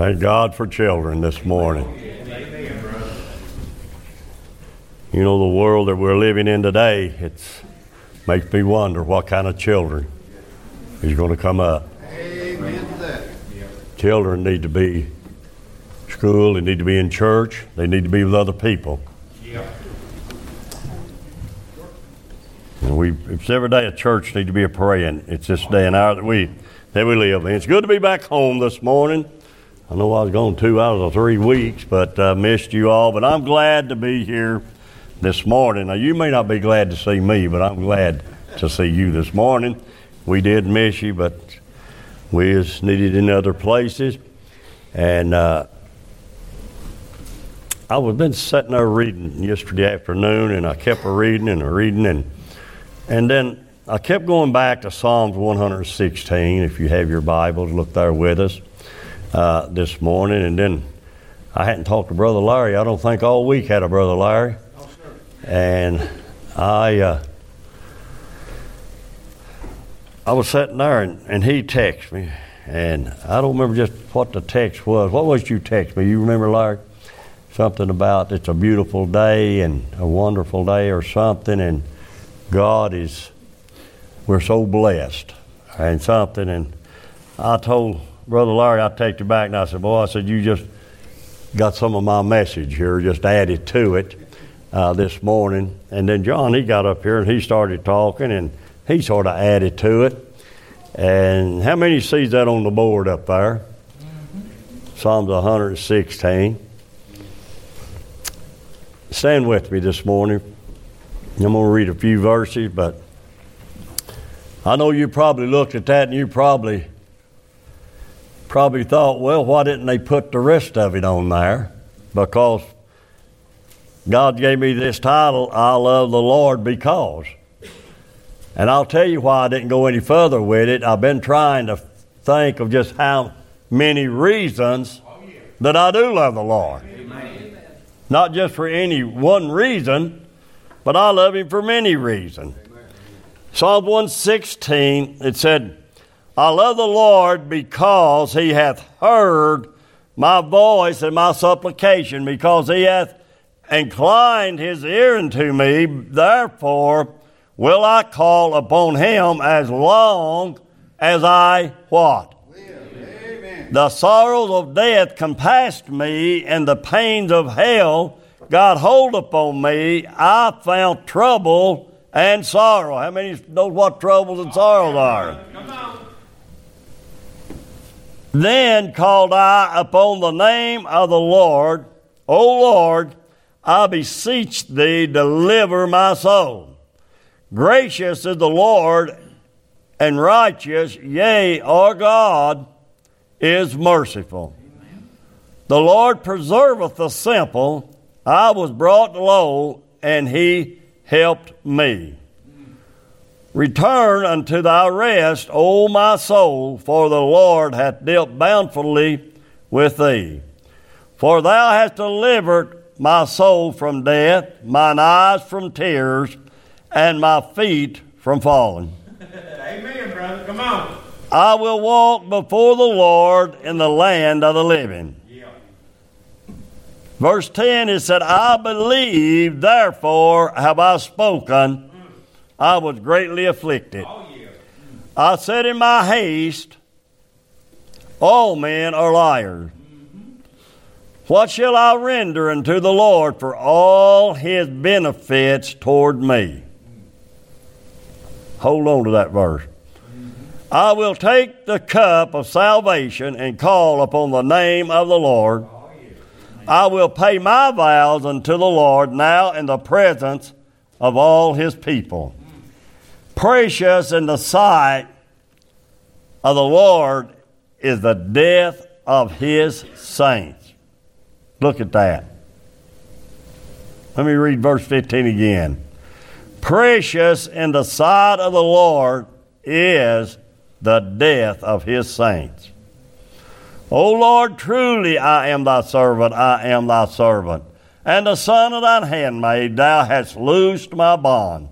Thank God for children this morning. You know, the world that we're living in today, it makes me wonder what kind of children is going to come up. Amen. Children need to be school, they need to be in church, they need to be with other people. And we, it's every day at church need to be a praying. It's this day and hour that we that we live in. It's good to be back home this morning. I know I was gone two out of three weeks, but uh, missed you all. But I'm glad to be here this morning. Now you may not be glad to see me, but I'm glad to see you this morning. We did miss you, but we was needed in other places, and. Uh, I was been sitting there reading yesterday afternoon, and I kept reading and reading, and and then I kept going back to Psalms 116. If you have your Bibles, look there with us uh, this morning, and then I hadn't talked to Brother Larry. I don't think all week had a Brother Larry, and I. Uh, I was sitting there and, and he texted me, and I don't remember just what the text was. What was you text me? You remember, Larry? something about it's a beautiful day and a wonderful day or something, and God is, we're so blessed and something. And I told Brother Larry, I'd take you back, and I said, Boy, I said, you just got some of my message here, just added to it uh, this morning. And then John, he got up here and he started talking, and he sort of added to it. And how many sees that on the board up there? Psalms 116 stand with me this morning. I'm going to read a few verses, but I know you probably looked at that and you probably probably thought, well, why didn't they put the rest of it on there? Because God gave me this title, I love the Lord because. And I'll tell you why I didn't go any further with it. I've been trying to think of just how many reasons that I do love the Lord. Not just for any one reason, but I love him for many reasons. Psalm 116, it said, I love the Lord because he hath heard my voice and my supplication, because he hath inclined his ear unto me. Therefore will I call upon him as long as I what? The sorrows of death compassed me, and the pains of hell got hold upon me. I found trouble and sorrow. How many know what troubles and sorrows are? Then called I upon the name of the Lord. O Lord, I beseech thee, deliver my soul. Gracious is the Lord and righteous, yea, our God is merciful. The Lord preserveth the simple. I was brought low, and he helped me. Return unto thy rest, O my soul, for the Lord hath dealt bountifully with thee. For thou hast delivered my soul from death, mine eyes from tears, and my feet from falling. Amen, brother. Come on. I will walk before the Lord in the land of the living. Yeah. Verse 10 it said, I believe, therefore have I spoken. I was greatly afflicted. Oh, yeah. I said in my haste, All men are liars. Mm-hmm. What shall I render unto the Lord for all his benefits toward me? Mm-hmm. Hold on to that verse. Mm-hmm. I will take the cup of salvation and call upon the name of the Lord. Oh, I will pay my vows unto the Lord now in the presence of all his people. Precious in the sight of the Lord is the death of his saints. Look at that. Let me read verse 15 again. Precious in the sight of the Lord is the death of his saints. O Lord, truly I am thy servant, I am thy servant, and the son of thine handmaid, thou hast loosed my bond.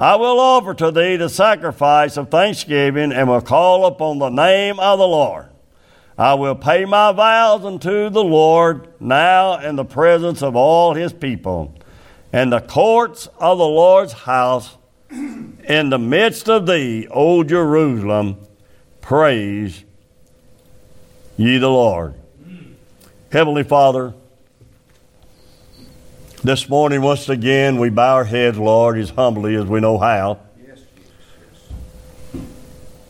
I will offer to thee the sacrifice of thanksgiving and will call upon the name of the Lord. I will pay my vows unto the Lord now in the presence of all his people, and the courts of the Lord's house, in the midst of thee, O Jerusalem, praise ye the Lord. Heavenly Father, this morning, once again, we bow our heads, Lord, as humbly as we know how.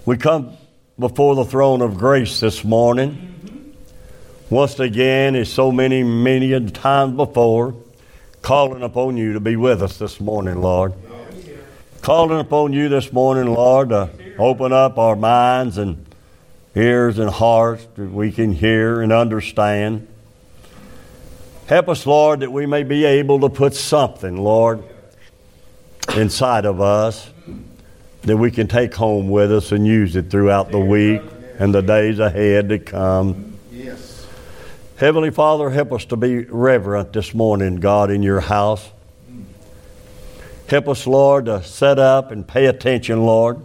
We come before the throne of grace this morning. Once again, as so many, many times before, calling upon you to be with us this morning, Lord. Calling upon you this morning, Lord, to open up our minds and ears and hearts that we can hear and understand. Help us, Lord, that we may be able to put something, Lord, inside of us that we can take home with us and use it throughout the week and the days ahead to come. Yes. Heavenly Father, help us to be reverent this morning, God, in your house. Help us, Lord, to set up and pay attention, Lord,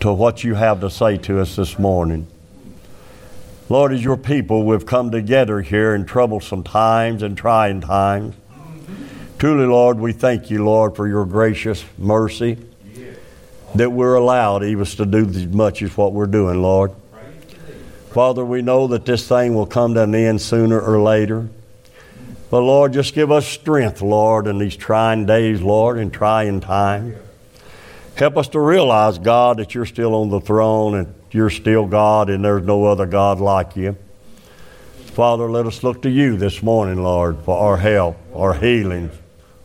to what you have to say to us this morning. Lord, as your people, we've come together here in troublesome times and trying times. Truly, Lord, we thank you, Lord, for your gracious mercy that we're allowed even to do as much as what we're doing, Lord. Father, we know that this thing will come to an end sooner or later. But Lord, just give us strength, Lord, in these trying days, Lord, in trying times. Help us to realize, God, that you're still on the throne and you're still God and there's no other God like you. Father, let us look to you this morning, Lord, for our help, our healings,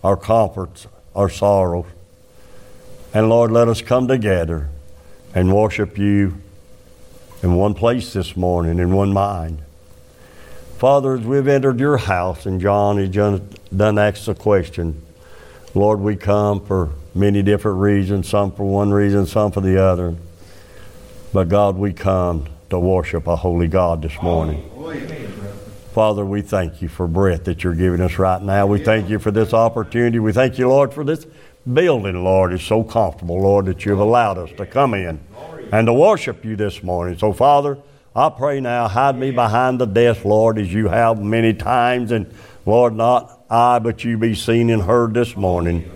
our comforts, our sorrows. And Lord, let us come together and worship you in one place this morning, in one mind. Father, as we've entered your house, and John has done asked the question, Lord, we come for many different reasons, some for one reason, some for the other. But God, we come to worship a holy God this morning. Father, we thank you for breath that you're giving us right now. We thank you for this opportunity. We thank you, Lord, for this building, Lord, is so comfortable, Lord, that you've allowed us to come in and to worship you this morning. So, Father, I pray now, hide me behind the desk, Lord, as you have many times. And, Lord, not I, but you be seen and heard this morning.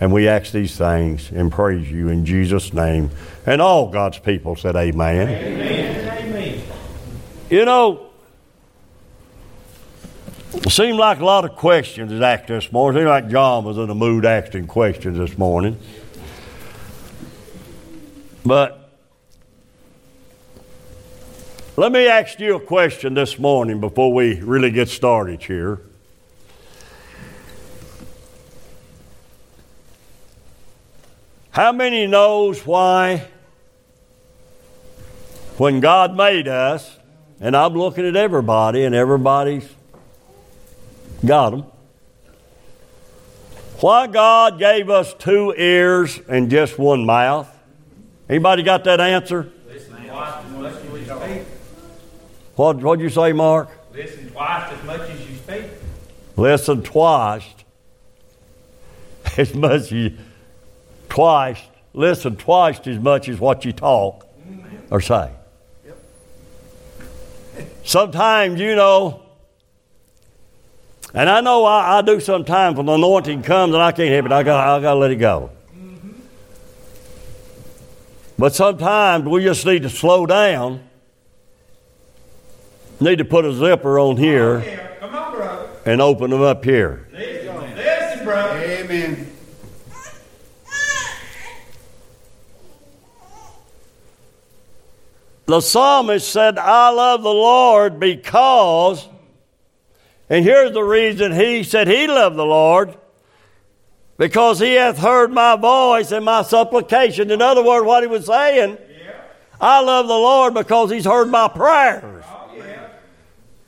And we ask these things and praise you in Jesus' name. And all God's people said, Amen. Amen. Amen. You know, it seemed like a lot of questions was asked this morning. It seemed like John was in the mood asking questions this morning. But let me ask you a question this morning before we really get started here. How many knows why when God made us, and I'm looking at everybody and everybody's Got them. Why God gave us two ears and just one mouth? Anybody got that answer? What what'd you say, Mark? Listen twice as much as you speak. Listen twice as much as you twice. Listen twice as much as what you talk or say. Sometimes, you know, and I know I, I do sometimes when the anointing comes and I can't help it. I got I got to let it go. But sometimes we just need to slow down. Need to put a zipper on here on, and open them up here. Listen, listen. Amen. The psalmist said, I love the Lord because, and here's the reason he said he loved the Lord, because he hath heard my voice and my supplication. In other words, what he was saying, I love the Lord because he's heard my prayers.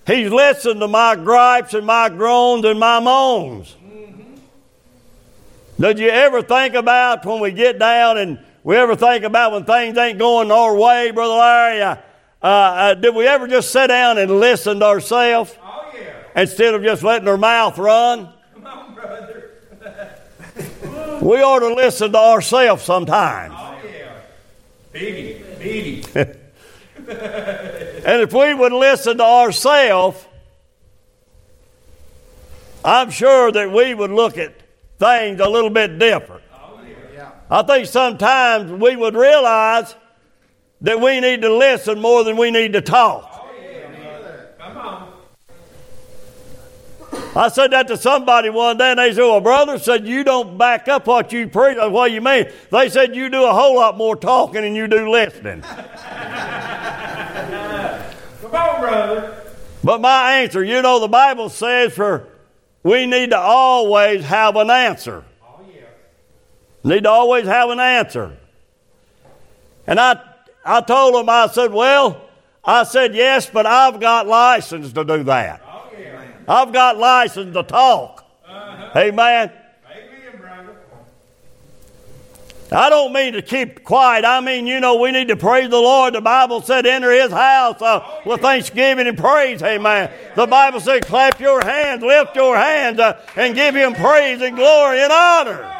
He's listened to my gripes and my groans and my moans. Did you ever think about when we get down and we ever think about when things ain't going our way, Brother Larry? Uh, uh, did we ever just sit down and listen to ourselves Oh, yeah. instead of just letting our mouth run? Come on, brother. We ought to listen to ourselves sometimes. Oh, yeah. Beat him. And if we would listen to ourselves, I'm sure that we would look at things a little bit different. I think sometimes we would realize that we need to listen more than we need to talk. I said that to somebody one day, and they said, Well, brother said, You don't back up what you preach. Uh, what you mean? They said, You do a whole lot more talking than you do listening. Come on, brother. But my answer, you know, the Bible says for we need to always have an answer. Oh, yeah. Need to always have an answer. And I, I told them, I said, Well, I said, Yes, but I've got license to do that. I've got license to talk. Uh-huh. Amen. Amen, brother. I don't mean to keep quiet. I mean, you know, we need to praise the Lord. The Bible said, enter his house uh, oh, with thanksgiving and praise. Amen. The Bible said, clap your hands, lift your hands, uh, and give him praise and glory and honor.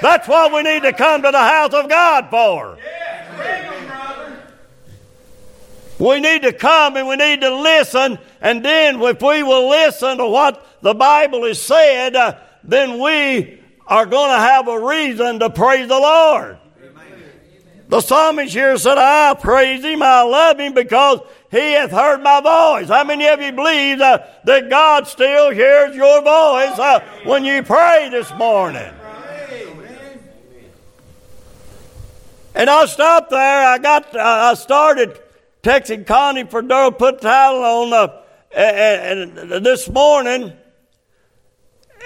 That's what we need to come to the house of God for. We need to come and we need to listen, and then if we will listen to what the Bible has said, uh, then we are going to have a reason to praise the Lord. Amen. The psalmist here said, I praise him, I love him because he hath heard my voice. How many of you believe uh, that God still hears your voice uh, when you pray this morning? And I stopped there. I got. I started texting Connie for Daryl put towel on uh, and, and, this morning,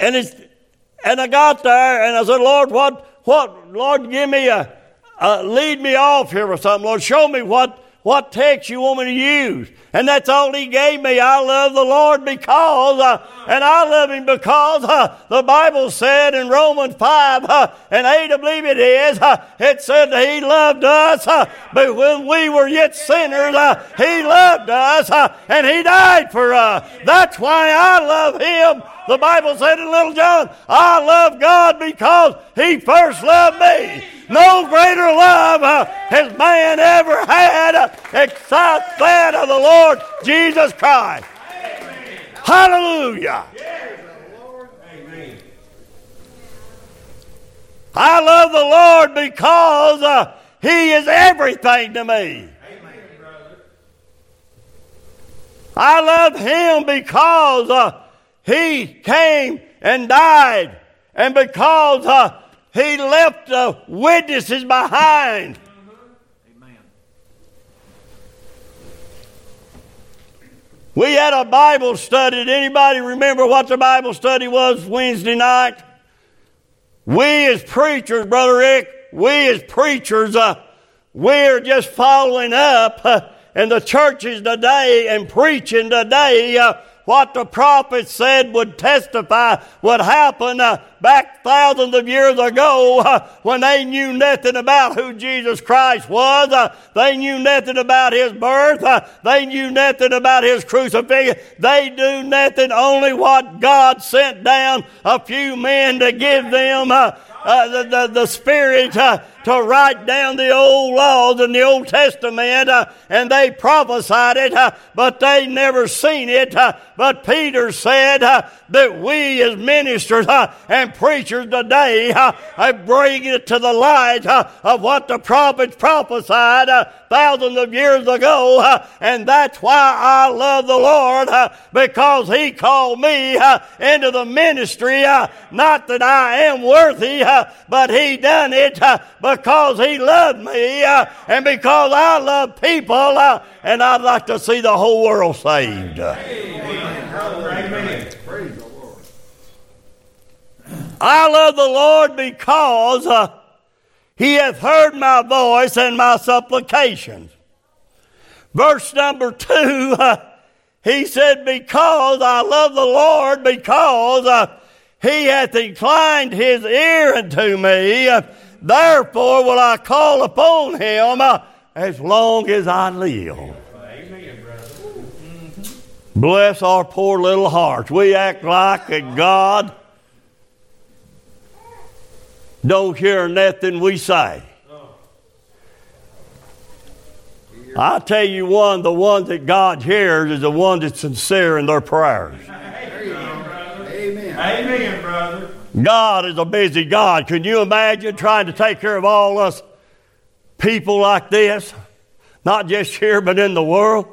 and it's, and I got there and I said, Lord, what, what, Lord, give me a, a lead me off here or something. Lord, show me what, what text you want me to use. And that's all he gave me. I love the Lord because, uh, and I love him because uh, the Bible said in Romans 5 uh, and 8, I believe it is, uh, it said that he loved us, uh, but when we were yet sinners, uh, he loved us and he died for us. That's why I love him. The Bible said in Little John, I love God because he first loved me. No greater love uh, has man ever had uh, except that of the Lord Jesus Christ. Amen. Hallelujah. I love the Lord because uh, He is everything to me. I love Him because uh, He came and died, and because uh, he left the witnesses behind. Amen. We had a Bible study. Did anybody remember what the Bible study was Wednesday night? We as preachers, Brother Rick, we as preachers, uh, we're just following up uh, in the churches today and preaching today. Uh, what the prophets said would testify would happen uh, back thousands of years ago uh, when they knew nothing about who Jesus Christ was. Uh, they knew nothing about his birth. Uh, they knew nothing about his crucifixion. They knew nothing, only what God sent down a few men to give them uh, the, the, the Spirit uh, to write down the old laws in the Old Testament, uh, and they prophesied it, uh, but they never seen it. Uh, but Peter said uh, that we as ministers and preachers today uh, bring it to the light of what the prophets prophesied thousands of years ago, and that's why I love the Lord because He called me into the ministry. not that I am worthy, but He done it. Because He loved me uh, and because I love people, uh, and I'd like to see the whole world saved. Amen. I love the Lord because uh, He hath heard my voice and my supplications. Verse number two, uh, he said, Because I love the Lord, because uh, He hath inclined His ear unto me. Therefore will I call upon him as long as I live. Bless our poor little hearts. We act like that God don't hear nothing we say. I tell you one, the one that God hears is the one that's sincere in their prayers. Amen. Brother. God is a busy God. Can you imagine trying to take care of all us people like this? Not just here, but in the world.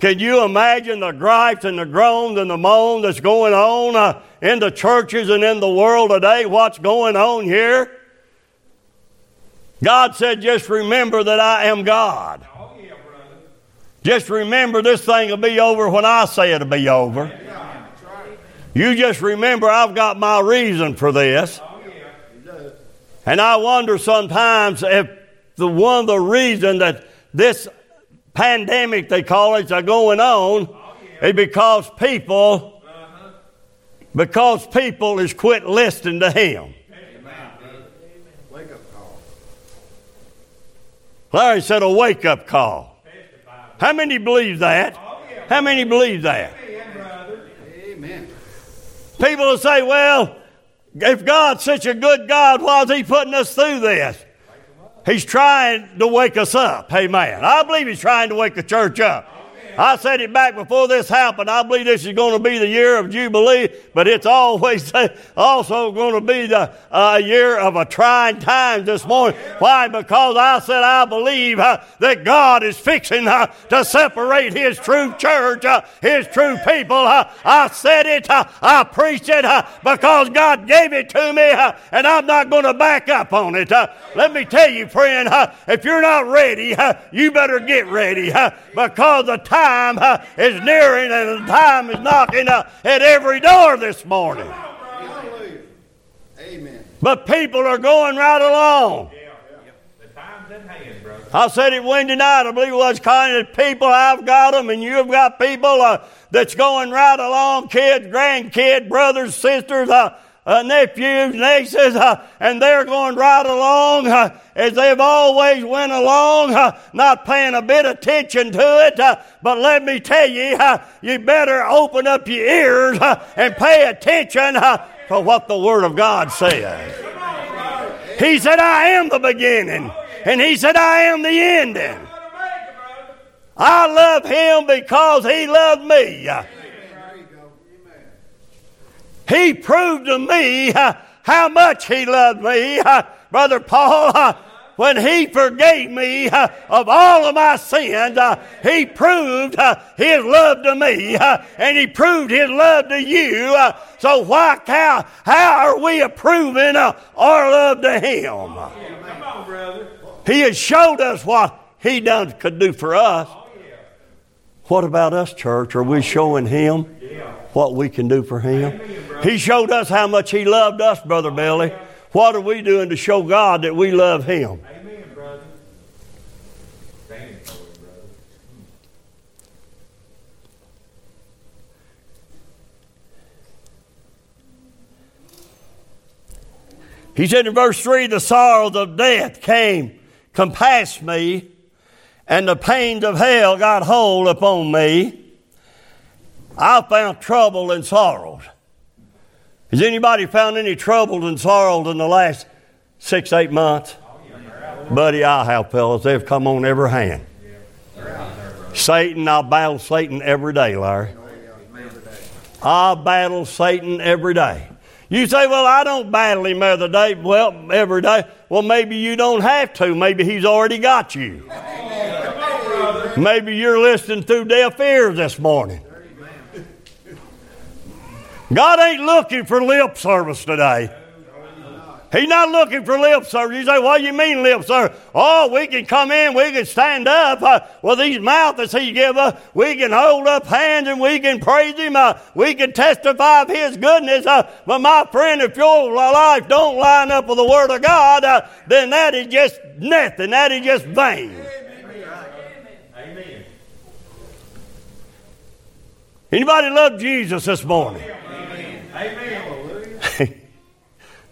Can you imagine the gripes and the groans and the moan that's going on uh, in the churches and in the world today? What's going on here? God said, just remember that I am God. Oh, yeah, brother. Just remember this thing will be over when I say it'll be over. Right. You just remember I've got my reason for this. And I wonder sometimes if the one of the reason that this pandemic they call it is going on is because people because people is quit listening to him. Larry said a wake up call. How many believe that? How many believe that? People will say, well, if God's such a good God, why is He putting us through this? He's trying to wake us up. Amen. I believe He's trying to wake the church up. I said it back before this happened. I believe this is going to be the year of Jubilee, but it's always also going to be the uh, year of a trying time this morning. Why? Because I said I believe uh, that God is fixing uh, to separate His true church, uh, His true people. Uh, I said it, uh, I preached it because God gave it to me, and I'm not going to back up on it. Let me tell you, friend, if you're not ready, you better get ready because the time uh, is nearing and the time is knocking uh, at every door this morning. Amen. But people are going right along. The time's hand, brother. I said it Wednesday night. I believe it was kind of people. I've got them, and you've got people uh, that's going right along. Kids, grandkids, brothers, sisters, uh, uh, nephews, nieces, uh, and they're going right along uh, as they've always went along, uh, not paying a bit of attention to it. uh, but let me tell you, uh, you better open up your ears uh, and pay attention to what the Word of God says. He said, "I am the beginning," and He said, "I am the ending." I love him because he loved me. There you go. Amen. He proved to me uh, how much he loved me, uh, Brother Paul. uh, when he forgave me uh, of all of my sins, uh, he proved uh, his love to me, and he proved his love to you. So why, how, how are we approving our love to him? Yeah, come on. He has showed us what he done could do for us. Oh, yeah. What about us, church? Are we showing him Yeah. what we can do for him? Amen. He showed us how much he loved us, Brother Billy. What are we doing to show God that we love him? Amen, brother. Brother. He said in verse 3 the sorrows of death came, compassed me, and the pains of hell got hold upon me. I found trouble and sorrows. Has anybody found any troubles and sorrows in the last six, eight months? Buddy, I have, fellas. They've come on every hand. Satan, I battle Satan every day, Larry. I battle Satan every day. You say, well, I don't battle him every day. Well, every day. Well, maybe you don't have to. Maybe he's already got you. Maybe you're listening through deaf ears this morning. God ain't looking for lip service today. He's not looking for lip service. You say, what do you mean lip service? Oh, we can come in, we can stand up. Uh, well, these mouths he give us, we can hold up hands and we can praise him. Uh, we can testify of his goodness. Uh, but my friend, if your life don't line up with the word of God, uh, then that is just nothing. That is just vain. Amen. Anybody love Jesus this morning? Amen.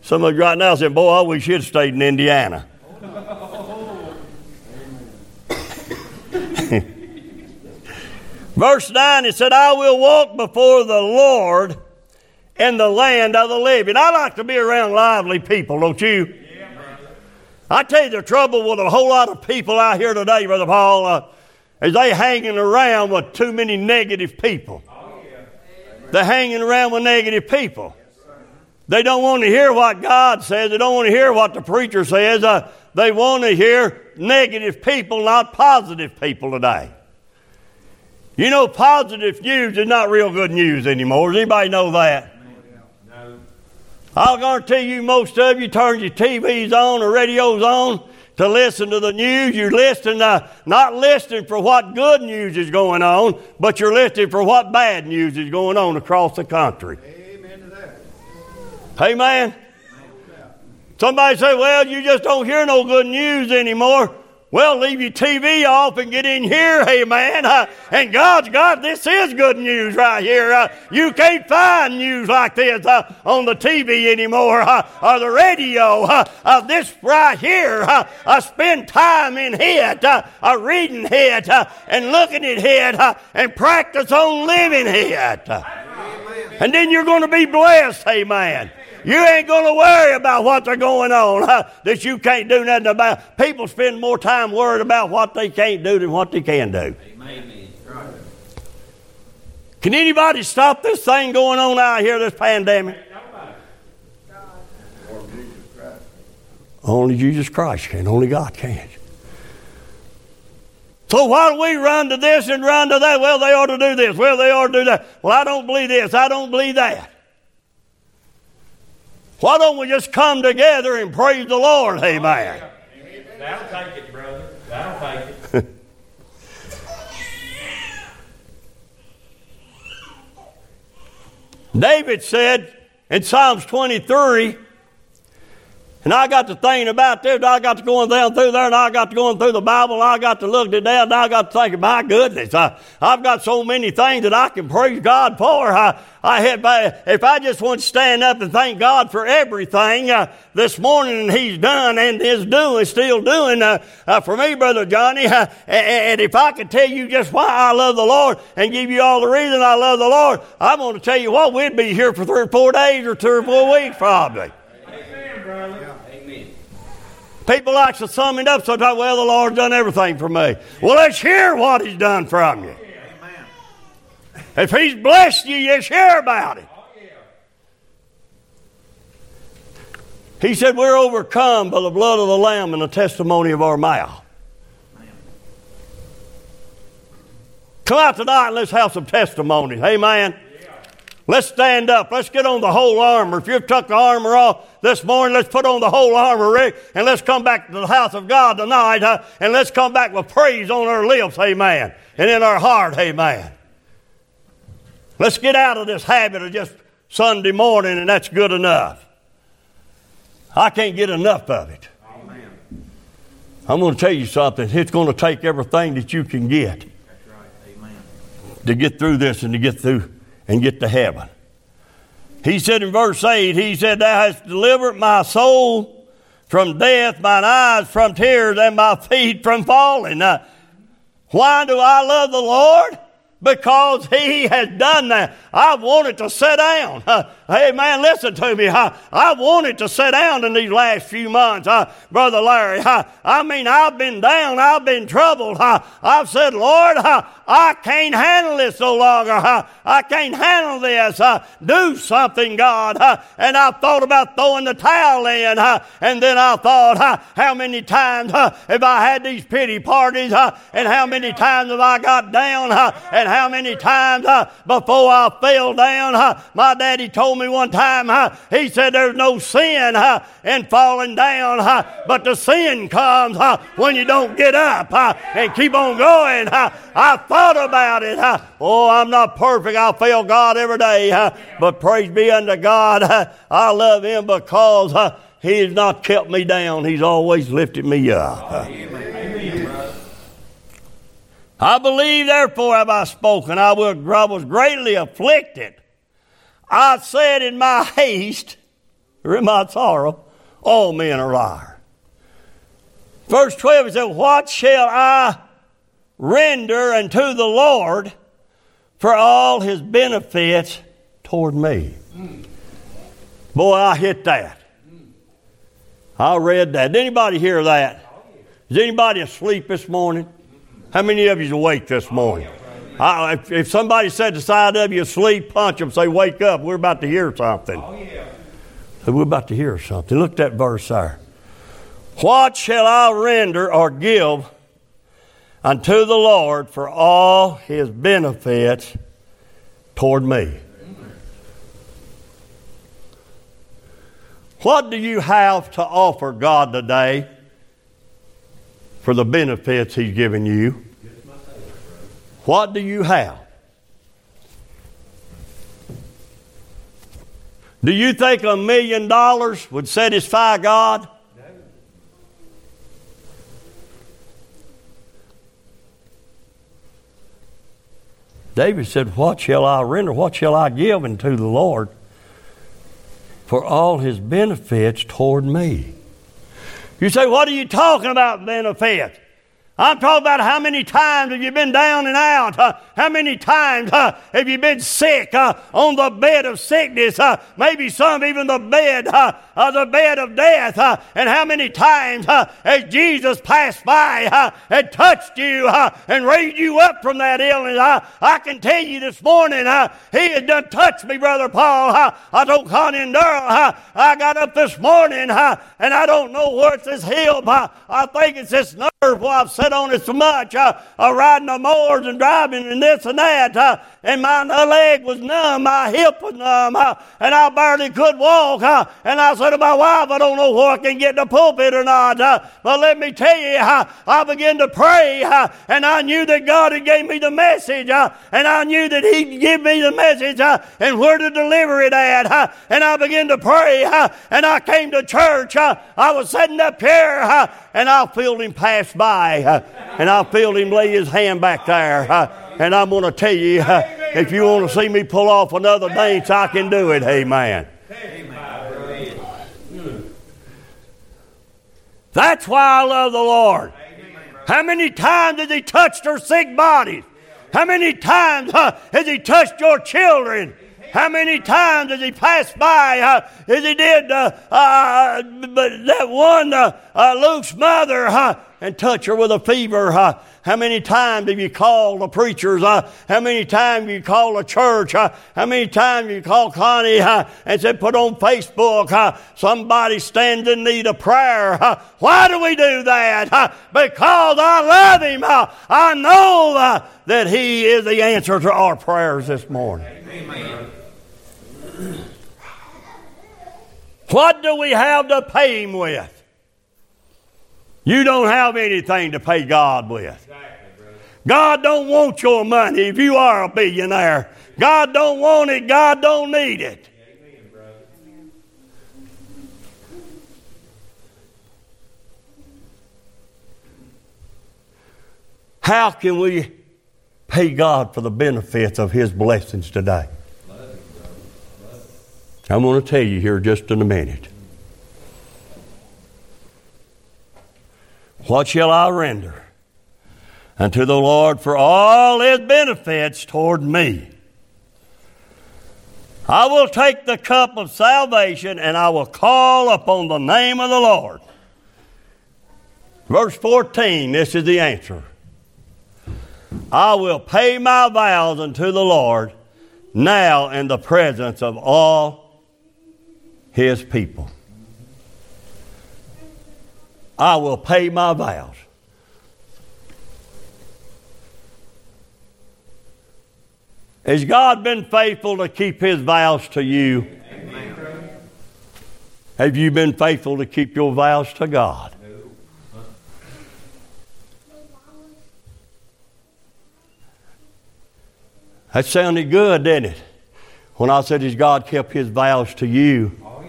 Some of you right now saying, boy, I wish you'd stayed in Indiana. Verse 9, it said, I will walk before the Lord in the land of the living. I like to be around lively people, don't you? I tell you the trouble with a whole lot of people out here today, Brother Paul. Uh, is they hanging around with too many negative people. They're hanging around with negative people. They don't want to hear what God says. They don't want to hear what the preacher says. Uh, they want to hear negative people, not positive people today. You know, positive news is not real good news anymore. Does anybody know that? No. I'll guarantee you, most of you turn your TVs on or radios on to listen to the news. You're listening, uh, not listening for what good news is going on, but you're listening for what bad news is going on across the country. Amen to that. Amen. Somebody say, well, you just don't hear no good news anymore. Well, leave your TV off and get in here, amen. Uh, and God's God, this is good news right here. Uh, you can't find news like this uh, on the TV anymore uh, or the radio. Uh, this right here, uh, uh, spend time in it, uh, uh, reading it, uh, and looking at it, uh, and practice on living it. And then you're going to be blessed, hey amen. You ain't going to worry about what's going on huh, that you can't do nothing about. People spend more time worried about what they can't do than what they can do. Amen. Can anybody stop this thing going on out here, this pandemic? Only Jesus Christ can. Only God can. So why do we run to this and run to that? Well, they ought to do this. Well, they ought to do that. Well, I don't believe this. I don't believe that. Why don't we just come together and praise the Lord? Oh, Amen. That'll take it, brother. That'll take it. David said in Psalms 23, and I got to thinking about this, I got to going down through there, and I got to going through the Bible, I got to look at that, and I got to thinking, my goodness, I, I've got so many things that I can praise God for. I, I had, if I just want to stand up and thank God for everything uh, this morning He's done and is doing, still doing uh, uh, for me, Brother Johnny, uh, and, and if I could tell you just why I love the Lord and give you all the reason I love the Lord, I'm going to tell you what, we'd be here for three or four days or two or four weeks probably. Amen, brother. Amen. People like to sum it up sometimes, well, the Lord's done everything for me. Well, let's hear what He's done from you. If He's blessed you, you share about it. Oh, he said, We're overcome by the blood of the Lamb and the testimony of our mouth. Come out tonight and let's have some testimonies. Amen. Let's stand up. Let's get on the whole armor. If you've took the armor off this morning, let's put on the whole armor, Rick, and let's come back to the house of God tonight, uh, and let's come back with praise on our lips, amen, and in our heart, amen. Let's get out of this habit of just Sunday morning, and that's good enough. I can't get enough of it. Amen. I'm going to tell you something. It's going to take everything that you can get That's right. Amen. to get through this and to get through and get to heaven. He said in verse 8, He said, Thou hast delivered my soul from death, mine eyes from tears, and my feet from falling. Now, why do I love the Lord? Because He has done that. I wanted to sit down. Uh, hey, man, listen to me. I, I wanted to sit down in these last few months, uh, Brother Larry. I, I mean, I've been down. I've been troubled. I, I've said, Lord, I, I can't handle this no longer. I, I can't handle this. Uh, do something, God. Uh, and I thought about throwing the towel in. Uh, and then I thought, uh, how many times uh, have I had these pity parties? Uh, and how many times have I got down? Uh, and how many times uh, before I fell down? Uh, my daddy told me one time, uh, he said, There's no sin uh, in falling down, uh, but the sin comes uh, when you don't get up uh, and keep on going. Uh, I thought about it. Uh, oh, I'm not perfect. I fail God every day. Uh, but praise be unto God. Uh, I love Him because uh, He has not kept me down, He's always lifted me up. Uh, I believe, therefore, have I spoken. I, was greatly afflicted. I said in my haste, or in my sorrow, all men are liars. Verse 12, it said, What shall I render unto the Lord for all his benefits toward me? Boy, I hit that. I read that. Did anybody hear that? Is anybody asleep this morning? How many of you is awake this morning? I, if, if somebody said the side of you asleep, punch them, say, wake up. We're about to hear something. Oh, yeah. So we're about to hear something. Look at that verse there. What shall I render or give unto the Lord for all his benefits toward me? What do you have to offer God today for the benefits he's given you? What do you have? Do you think a million dollars would satisfy God? David said, What shall I render? What shall I give unto the Lord for all his benefits toward me? You say, What are you talking about, benefits? I'm talking about how many times have you been down and out? Uh, how many times uh, have you been sick uh, on the bed of sickness? Uh, maybe some even the bed, uh, uh, the bed of death. and how many times has Jesus passed by and touched you and raised you up from that illness? I can tell you this morning, He has done touched me, Brother Paul. I Connie and Darrell, I got up this morning and I don't know where it's this but I think it's this nerve where I've on it so much, uh, uh, riding the mowers and driving and this and that, uh, and my leg was numb, my hip was numb, uh, and I barely could walk. Uh, and I said to my wife, I don't know where I can get the pulpit or not, but let me tell you, I began to pray, and I knew that God had gave me the message, and I knew that He'd give me the message and where to deliver it at, and I began to pray, and I came to church. I was sitting up here, and I felt Him pass by and I felt him lay his hand back there. Uh, and I'm going to tell you, uh, if you want to see me pull off another dance, I can do it. Amen. That's why I love the Lord. How many times has He touched our sick bodies? How many times uh, has He touched your children? How many times has he passed by uh, as he did uh, uh, that one, uh, uh, Luke's mother, uh, and touch her with a fever? How many times have you called the preachers? how many times have you called the church? how many times have you called Connie and said, put on Facebook, somebody stands in need of prayer? why do we do that? because I love him. I know that he is the answer to our prayers this morning. Amen. What do we have to pay Him with? You don't have anything to pay God with. God don't want your money if you are a billionaire. God don't want it. God don't need it. How can we pay God for the benefits of His blessings today? I'm going to tell you here just in a minute. What shall I render unto the Lord for all his benefits toward me? I will take the cup of salvation and I will call upon the name of the Lord. Verse 14, this is the answer. I will pay my vows unto the Lord now in the presence of all his people. I will pay my vows. Has God been faithful to keep his vows to you? Amen. Have you been faithful to keep your vows to God? That sounded good, didn't it? When I said, Has God kept his vows to you? Oh,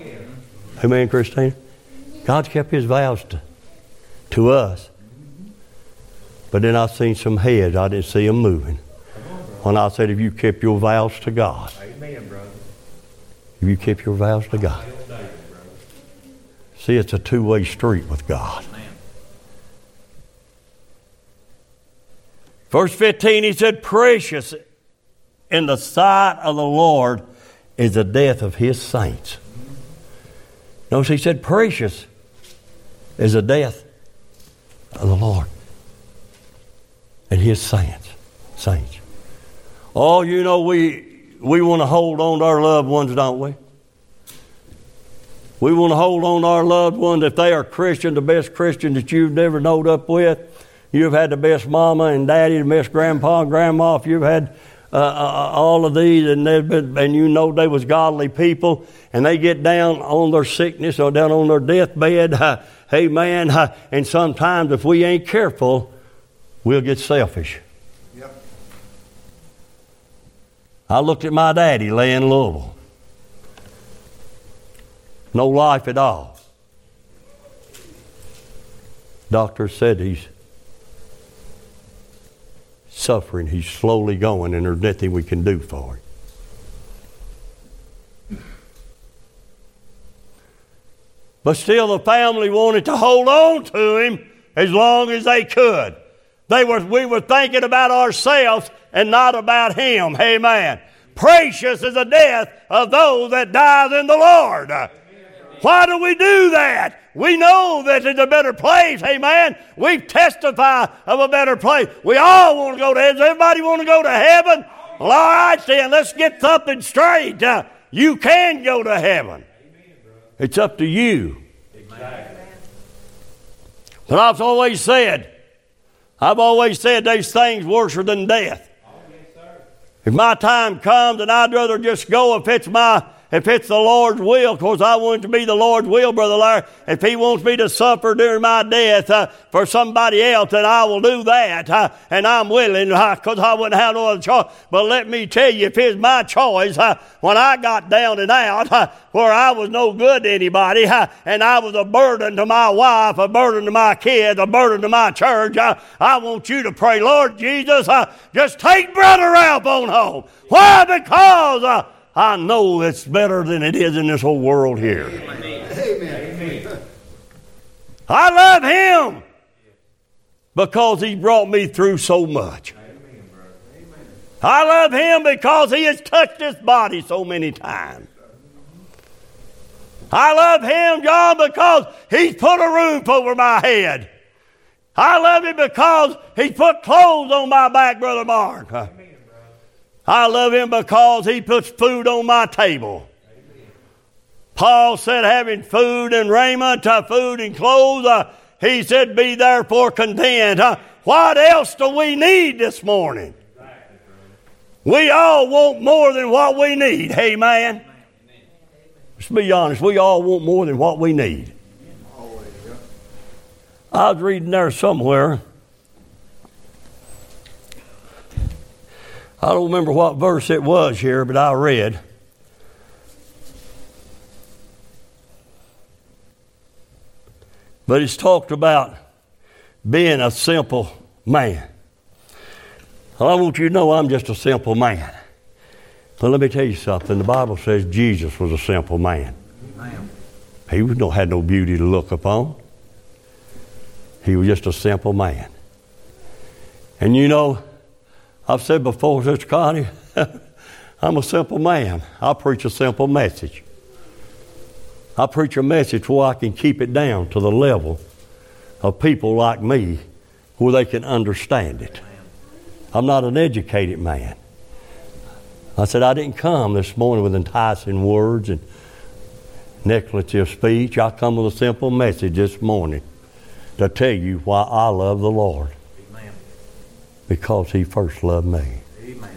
Amen, Christine? God's kept his vows to, to us. But then I seen some heads, I didn't see them moving. When I said, if you kept your vows to God? Amen, brother. Have you kept your vows to God? See, it's a two way street with God. Verse 15, he said, Precious in the sight of the Lord is the death of his saints. Notice he said, Precious is the death of the Lord. and his saints. Saints. Oh, you know, we, we want to hold on to our loved ones, don't we? We want to hold on to our loved ones if they are Christian, the best Christian that you've never knowed up with. You've had the best mama and daddy, the best grandpa and grandma. If you've had uh, uh, uh, all of these and they've been, and you know they was godly people and they get down on their sickness or down on their deathbed, uh, hey man, uh, and sometimes if we ain't careful, we'll get selfish. Yep. I looked at my daddy laying in Louisville. No life at all. Doctor said he's suffering. He's slowly going, and there's nothing we can do for him. But still, the family wanted to hold on to him as long as they could. They were, we were thinking about ourselves and not about him. Amen. Precious is the death of those that dies in the Lord. Why do we do that? We know that it's a better place, amen. We testify of a better place. We all want to go to heaven. Everybody want to go to heaven? Well, all right, then, let's get something straight. Uh, you can go to heaven. It's up to you. But I've always said, I've always said there's things worse than death. If my time comes, and I'd rather just go if it's my if it's the Lord's will, because I want it to be the Lord's will, Brother Larry. If He wants me to suffer during my death uh, for somebody else, then I will do that. Uh, and I'm willing, because uh, I wouldn't have no other choice. But let me tell you, if it's my choice, uh, when I got down and out, uh, where I was no good to anybody, and I was a burden to my wife, a burden to my kids, a burden to my church, I want you to pray, Lord Jesus, just take Brother Ralph on home. Why? Because I know it's better than it is in this whole world here. Amen. I love Him because He brought me through so much. I love Him because He has touched this body so many times. I love Him, John, because He's put a roof over my head. I love Him because He put clothes on my back, Brother Mark. I love him because he puts food on my table. Paul said, having food and raiment, uh, food and clothes, uh, he said, be therefore content. Uh, what else do we need this morning? We all want more than what we need. Hey, man. Let's be honest. We all want more than what we need. I was reading there somewhere I don't remember what verse it was here, but I read. But it's talked about being a simple man. Well, I want you to know I'm just a simple man. But let me tell you something. The Bible says Jesus was a simple man. Amen. He was no, had no beauty to look upon. He was just a simple man. And you know, I've said before, Sister Connie, I'm a simple man. I preach a simple message. I preach a message where I can keep it down to the level of people like me where they can understand it. I'm not an educated man. I said, I didn't come this morning with enticing words and necklace of speech. I come with a simple message this morning to tell you why I love the Lord because he first loved me. Amen.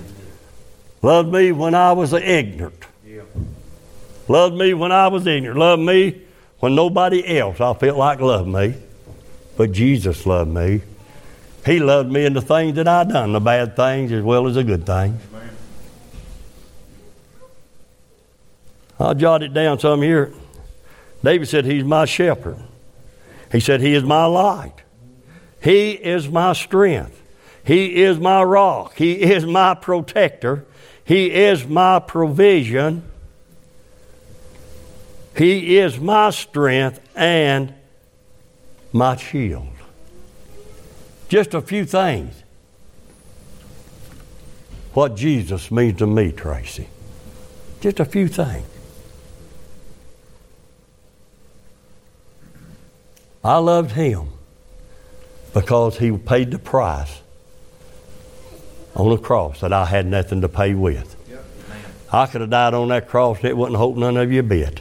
Loved me when I was ignorant. Yeah. Loved me when I was ignorant. Loved me when nobody else I felt like loved me. But Jesus loved me. He loved me in the things that I done, the bad things as well as the good things. I'll jot it down some here. David said, He's my shepherd. He said, He is my light. He is my strength. He is my rock. He is my protector. He is my provision. He is my strength and my shield. Just a few things. What Jesus means to me, Tracy. Just a few things. I loved him because he paid the price on a cross that I had nothing to pay with. Yep. I could have died on that cross and it wouldn't hope none of you a bit.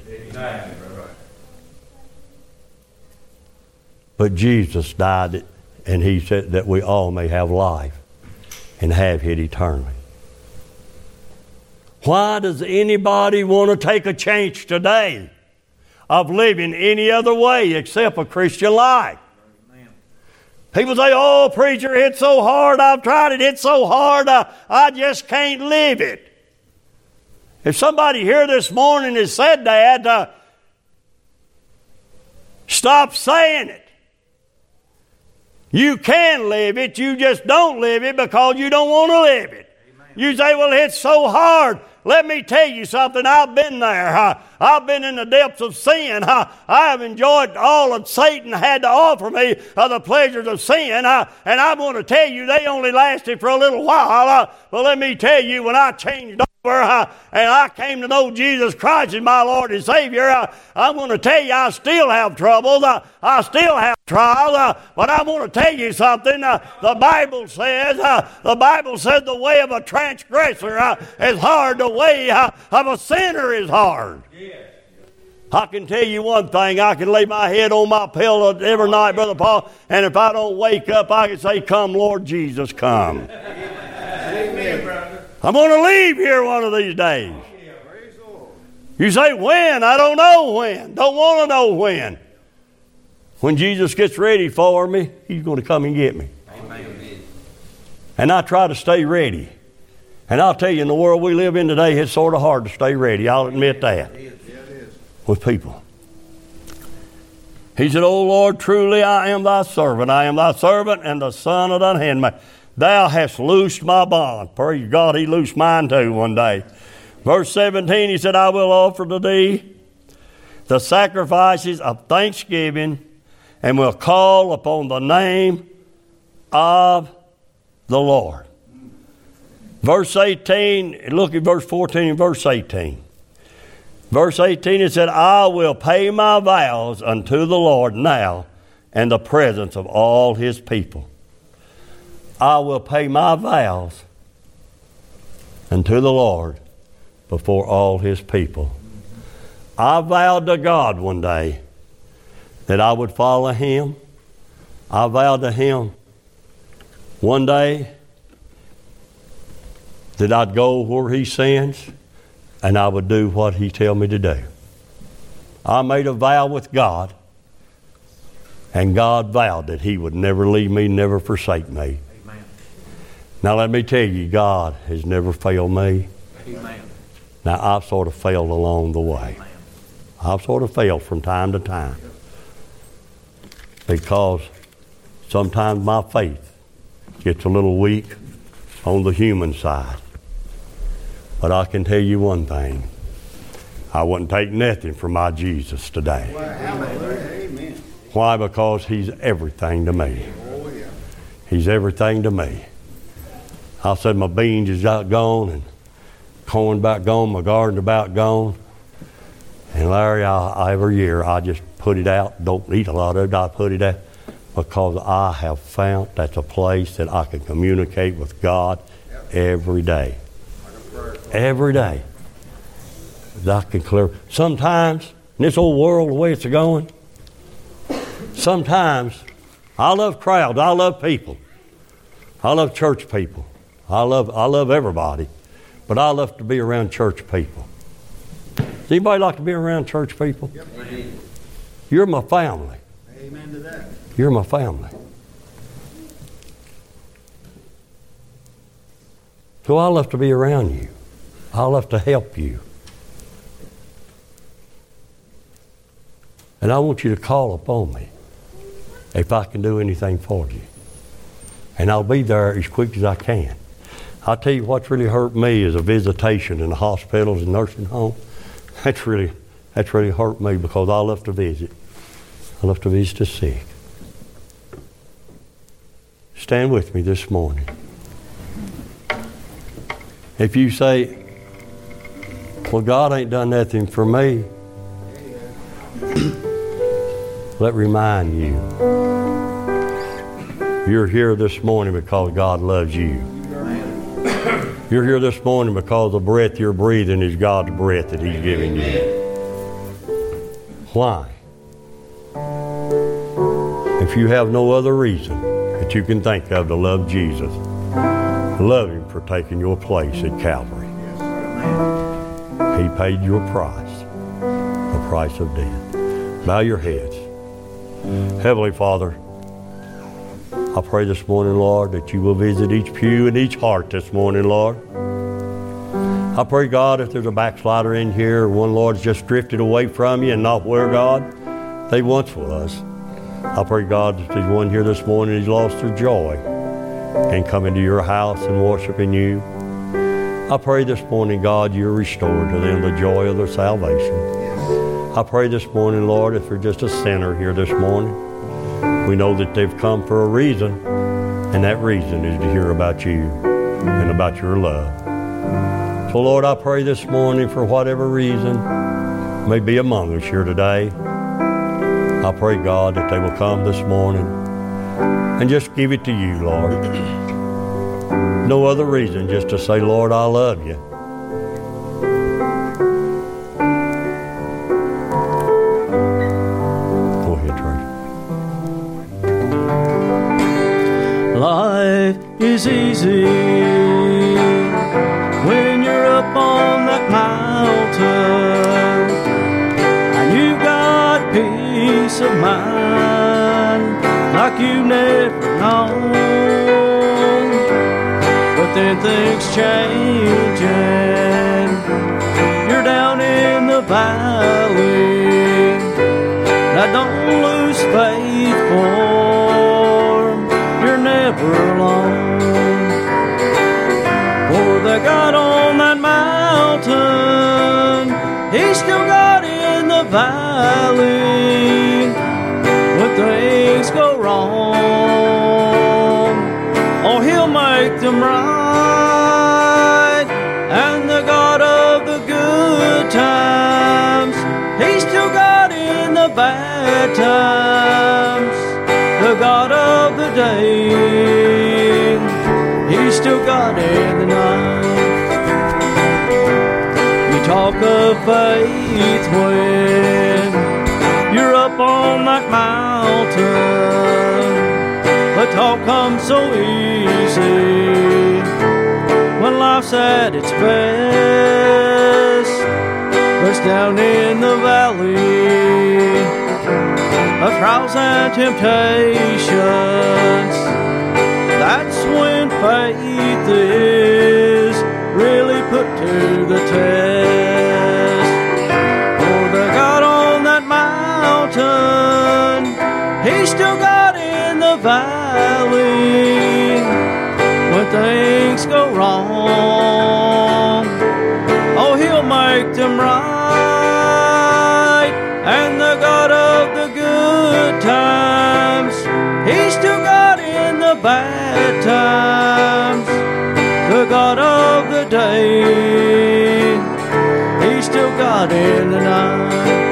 But Jesus died and he said that we all may have life and have it eternally. Why does anybody want to take a chance today of living any other way except a Christian life? People say, oh, preacher, it's so hard. I've tried it. It's so hard. I, I just can't live it. If somebody here this morning has said that, uh, stop saying it. You can live it, you just don't live it because you don't want to live it. You say, well, it's so hard. Let me tell you something. I've been there. I've been in the depths of sin. I have enjoyed all that Satan had to offer me of the pleasures of sin. and I'm going to tell you, they only lasted for a little while. But let me tell you, when I changed and I came to know Jesus Christ as my Lord and Savior, I'm going to tell you I still have troubles. I still have trials. Uh, but I'm going to tell you something. Uh, the Bible says, uh, the Bible says the way of a transgressor is hard. The way of a sinner is hard. I can tell you one thing. I can lay my head on my pillow every night, Brother Paul, and if I don't wake up, I can say, Come, Lord Jesus, come. Amen. I'm going to leave here one of these days. You say, when? I don't know when. Don't want to know when. When Jesus gets ready for me, He's going to come and get me. Amen. And I try to stay ready. And I'll tell you, in the world we live in today, it's sort of hard to stay ready. I'll admit that. With people. He said, Oh Lord, truly I am thy servant. I am thy servant and the son of thine handmaid. Thou hast loosed my bond. Praise God, he loosed mine too one day. Verse 17, he said, I will offer to thee the sacrifices of thanksgiving and will call upon the name of the Lord. Verse 18, look at verse 14 and verse 18. Verse 18, it said, I will pay my vows unto the Lord now in the presence of all his people. I will pay my vows unto the Lord before all his people. I vowed to God one day that I would follow him. I vowed to him one day that I'd go where he sends and I would do what he tell me to do. I made a vow with God and God vowed that he would never leave me, never forsake me. Now, let me tell you, God has never failed me. Amen. Now, I've sort of failed along the way. Amen. I've sort of failed from time to time because sometimes my faith gets a little weak on the human side. But I can tell you one thing I wouldn't take nothing from my Jesus today. Amen. Why? Because He's everything to me. Oh, he's everything to me. I said my beans is out gone and corn about gone, my garden about gone. And Larry, I, every year I just put it out. Don't eat a lot of it. I put it out because I have found that's a place that I can communicate with God every day. Every day. I can clear. Sometimes in this old world, the way it's going, sometimes I love crowds. I love people. I love church people. I love, I love everybody, but I love to be around church people. Does anybody like to be around church people? Yep. You're my family. Amen to that. You're my family. So I love to be around you. I love to help you. And I want you to call upon me if I can do anything for you. And I'll be there as quick as I can. I'll tell you what's really hurt me is a visitation in the hospitals and nursing homes. That's really, that's really hurt me because I love to visit. I love to visit the sick. Stand with me this morning. If you say, well, God ain't done nothing for me, let remind you. You're here this morning because God loves you. You're here this morning because the breath you're breathing is God's breath that He's giving you. Why? If you have no other reason that you can think of to love Jesus, love Him for taking your place at Calvary. He paid your price, the price of death. Bow your heads. Heavenly Father, I pray this morning, Lord, that you will visit each pew and each heart this morning, Lord. I pray, God, if there's a backslider in here, one, Lord's just drifted away from you and not where, God, they once was. I pray, God, that there's one here this morning, he's lost their joy and come into your house and worshiping you. I pray this morning, God, you're restored to them the joy of their salvation. I pray this morning, Lord, if they're just a sinner here this morning, we know that they've come for a reason, and that reason is to hear about you and about your love. So, Lord, I pray this morning for whatever reason may be among us here today. I pray, God, that they will come this morning and just give it to you, Lord. No other reason, just to say, Lord, I love you. Easy when you're up on that mountain and you've got peace of mind like you've never known. But then things change valley. When things go wrong, oh, He'll make them right. And the God of the good times, He's still God in the bad times. The God of the day, He's still God in the night. You talk of faith when mountain. But talk comes so easy when life's at its best. But down in the valley of trials and temptations. That's when faith is really put to the test. Things go wrong, oh, He'll make them right. And the God of the good times, He's still God in the bad times. The God of the day, He's still God in the night.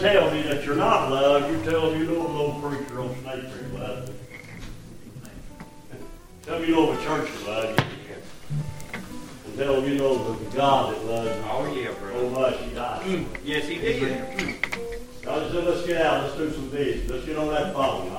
Tell me that you're not loved, you tell me you know an old preacher on Snake Creek loves. Tell me you know a church that loves you. And tell them you know the God that loves you Oh, yeah, so brother. much he died. Mm. Yes, he did. I just said, let's get out, let's do some business. Let's get on that phone.